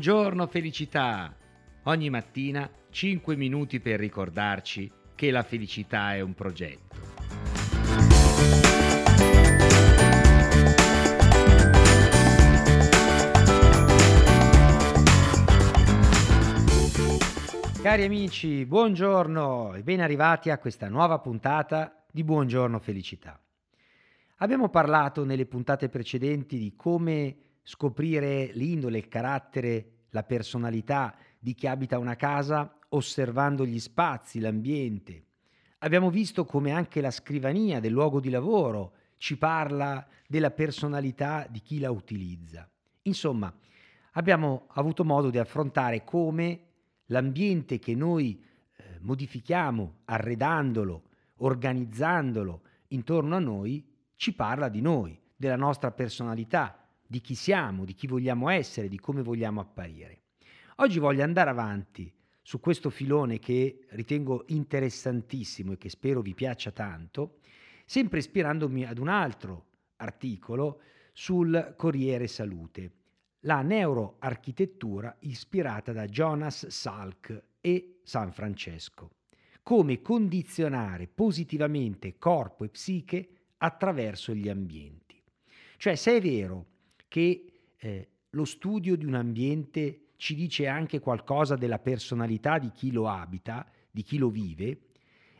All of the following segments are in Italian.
Buongiorno felicità! Ogni mattina 5 minuti per ricordarci che la felicità è un progetto. Cari amici, buongiorno e ben arrivati a questa nuova puntata di Buongiorno Felicità. Abbiamo parlato nelle puntate precedenti di come scoprire l'indole, il carattere, la personalità di chi abita una casa osservando gli spazi, l'ambiente. Abbiamo visto come anche la scrivania del luogo di lavoro ci parla della personalità di chi la utilizza. Insomma, abbiamo avuto modo di affrontare come l'ambiente che noi eh, modifichiamo, arredandolo, organizzandolo intorno a noi, ci parla di noi, della nostra personalità, di chi siamo, di chi vogliamo essere, di come vogliamo apparire. Oggi voglio andare avanti su questo filone che ritengo interessantissimo e che spero vi piaccia tanto, sempre ispirandomi ad un altro articolo sul Corriere Salute, la neuroarchitettura ispirata da Jonas Salk e San Francesco. Come condizionare positivamente corpo e psiche attraverso gli ambienti. Cioè, se è vero che eh, lo studio di un ambiente ci dice anche qualcosa della personalità di chi lo abita, di chi lo vive,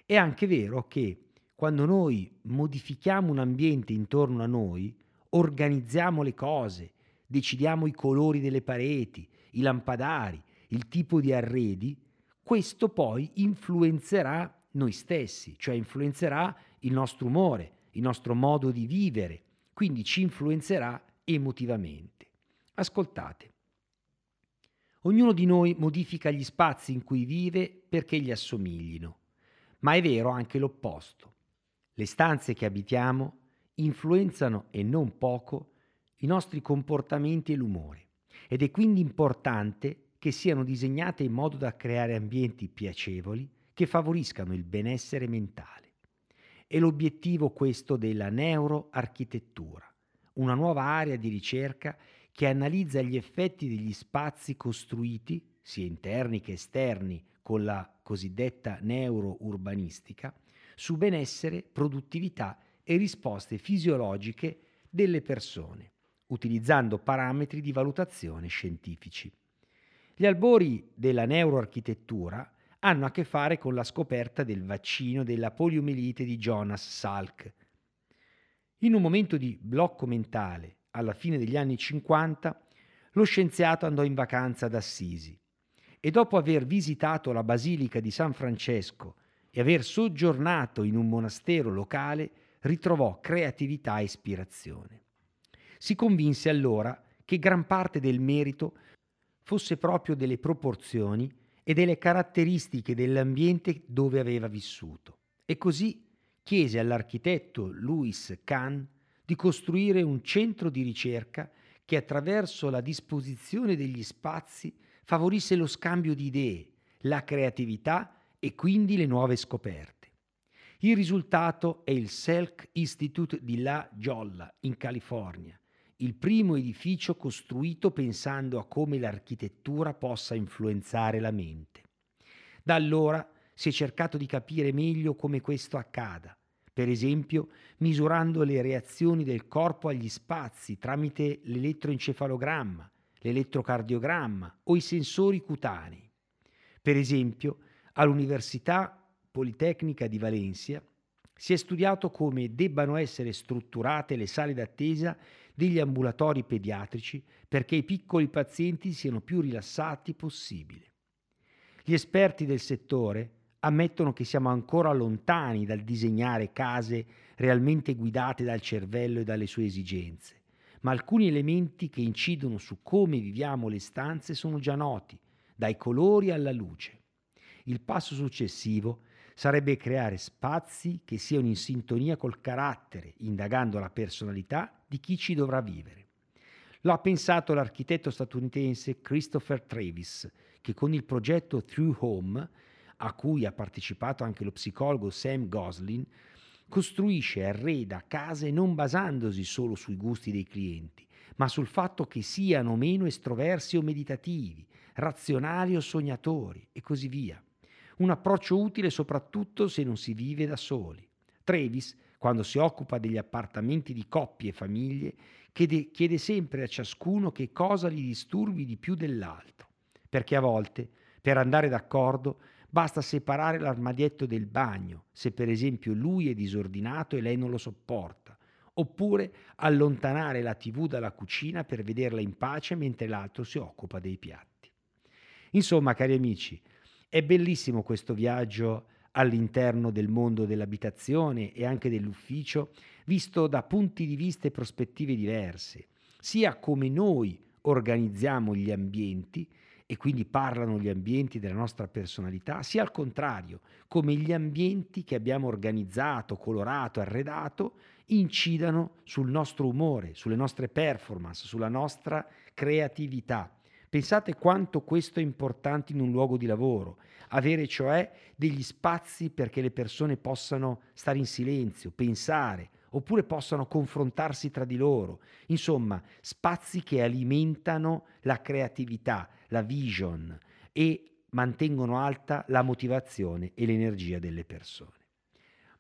è anche vero che quando noi modifichiamo un ambiente intorno a noi, organizziamo le cose, decidiamo i colori delle pareti, i lampadari, il tipo di arredi, questo poi influenzerà noi stessi, cioè influenzerà il nostro umore, il nostro modo di vivere, quindi ci influenzerà emotivamente. Ascoltate. Ognuno di noi modifica gli spazi in cui vive perché gli assomiglino, ma è vero anche l'opposto. Le stanze che abitiamo influenzano e non poco i nostri comportamenti e l'umore ed è quindi importante che siano disegnate in modo da creare ambienti piacevoli che favoriscano il benessere mentale. È l'obiettivo questo della neuroarchitettura una nuova area di ricerca che analizza gli effetti degli spazi costruiti, sia interni che esterni, con la cosiddetta neurourbanistica, su benessere, produttività e risposte fisiologiche delle persone, utilizzando parametri di valutazione scientifici. Gli albori della neuroarchitettura hanno a che fare con la scoperta del vaccino della poliomielite di Jonas Salk, in un momento di blocco mentale, alla fine degli anni 50, lo scienziato andò in vacanza ad Assisi e dopo aver visitato la Basilica di San Francesco e aver soggiornato in un monastero locale, ritrovò creatività e ispirazione. Si convinse allora che gran parte del merito fosse proprio delle proporzioni e delle caratteristiche dell'ambiente dove aveva vissuto. E così chiese all'architetto Louis Kahn di costruire un centro di ricerca che attraverso la disposizione degli spazi favorisse lo scambio di idee, la creatività e quindi le nuove scoperte. Il risultato è il Selk Institute di La Jolla, in California, il primo edificio costruito pensando a come l'architettura possa influenzare la mente. Da allora si è cercato di capire meglio come questo accada, per esempio misurando le reazioni del corpo agli spazi tramite l'elettroencefalogramma, l'elettrocardiogramma o i sensori cutanei. Per esempio, all'Università Politecnica di Valencia si è studiato come debbano essere strutturate le sale d'attesa degli ambulatori pediatrici perché i piccoli pazienti siano più rilassati possibile. Gli esperti del settore ammettono che siamo ancora lontani dal disegnare case realmente guidate dal cervello e dalle sue esigenze, ma alcuni elementi che incidono su come viviamo le stanze sono già noti, dai colori alla luce. Il passo successivo sarebbe creare spazi che siano in sintonia col carattere, indagando la personalità di chi ci dovrà vivere. Lo ha pensato l'architetto statunitense Christopher Travis, che con il progetto Through Home a cui ha partecipato anche lo psicologo Sam Goslin, costruisce e arreda case non basandosi solo sui gusti dei clienti, ma sul fatto che siano meno estroversi o meditativi, razionali o sognatori e così via. Un approccio utile soprattutto se non si vive da soli. Travis, quando si occupa degli appartamenti di coppie e famiglie, chiede, chiede sempre a ciascuno che cosa gli disturbi di più dell'altro, perché a volte, per andare d'accordo, basta separare l'armadietto del bagno, se per esempio lui è disordinato e lei non lo sopporta, oppure allontanare la tv dalla cucina per vederla in pace mentre l'altro si occupa dei piatti. Insomma, cari amici, è bellissimo questo viaggio all'interno del mondo dell'abitazione e anche dell'ufficio, visto da punti di vista e prospettive diverse, sia come noi organizziamo gli ambienti e quindi parlano gli ambienti della nostra personalità, sia al contrario, come gli ambienti che abbiamo organizzato, colorato, arredato, incidano sul nostro umore, sulle nostre performance, sulla nostra creatività. Pensate quanto questo è importante in un luogo di lavoro, avere cioè degli spazi perché le persone possano stare in silenzio, pensare, oppure possano confrontarsi tra di loro. Insomma, spazi che alimentano la creatività, la vision e mantengono alta la motivazione e l'energia delle persone.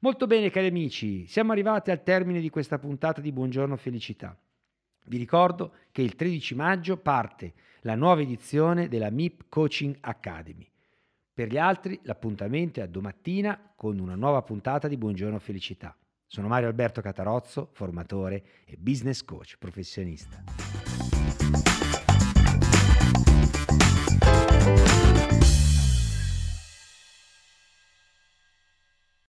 Molto bene cari amici, siamo arrivati al termine di questa puntata di Buongiorno Felicità. Vi ricordo che il 13 maggio parte la nuova edizione della MIP Coaching Academy. Per gli altri l'appuntamento è a domattina con una nuova puntata di Buongiorno Felicità. Sono Mario Alberto Catarozzo, formatore e business coach professionista.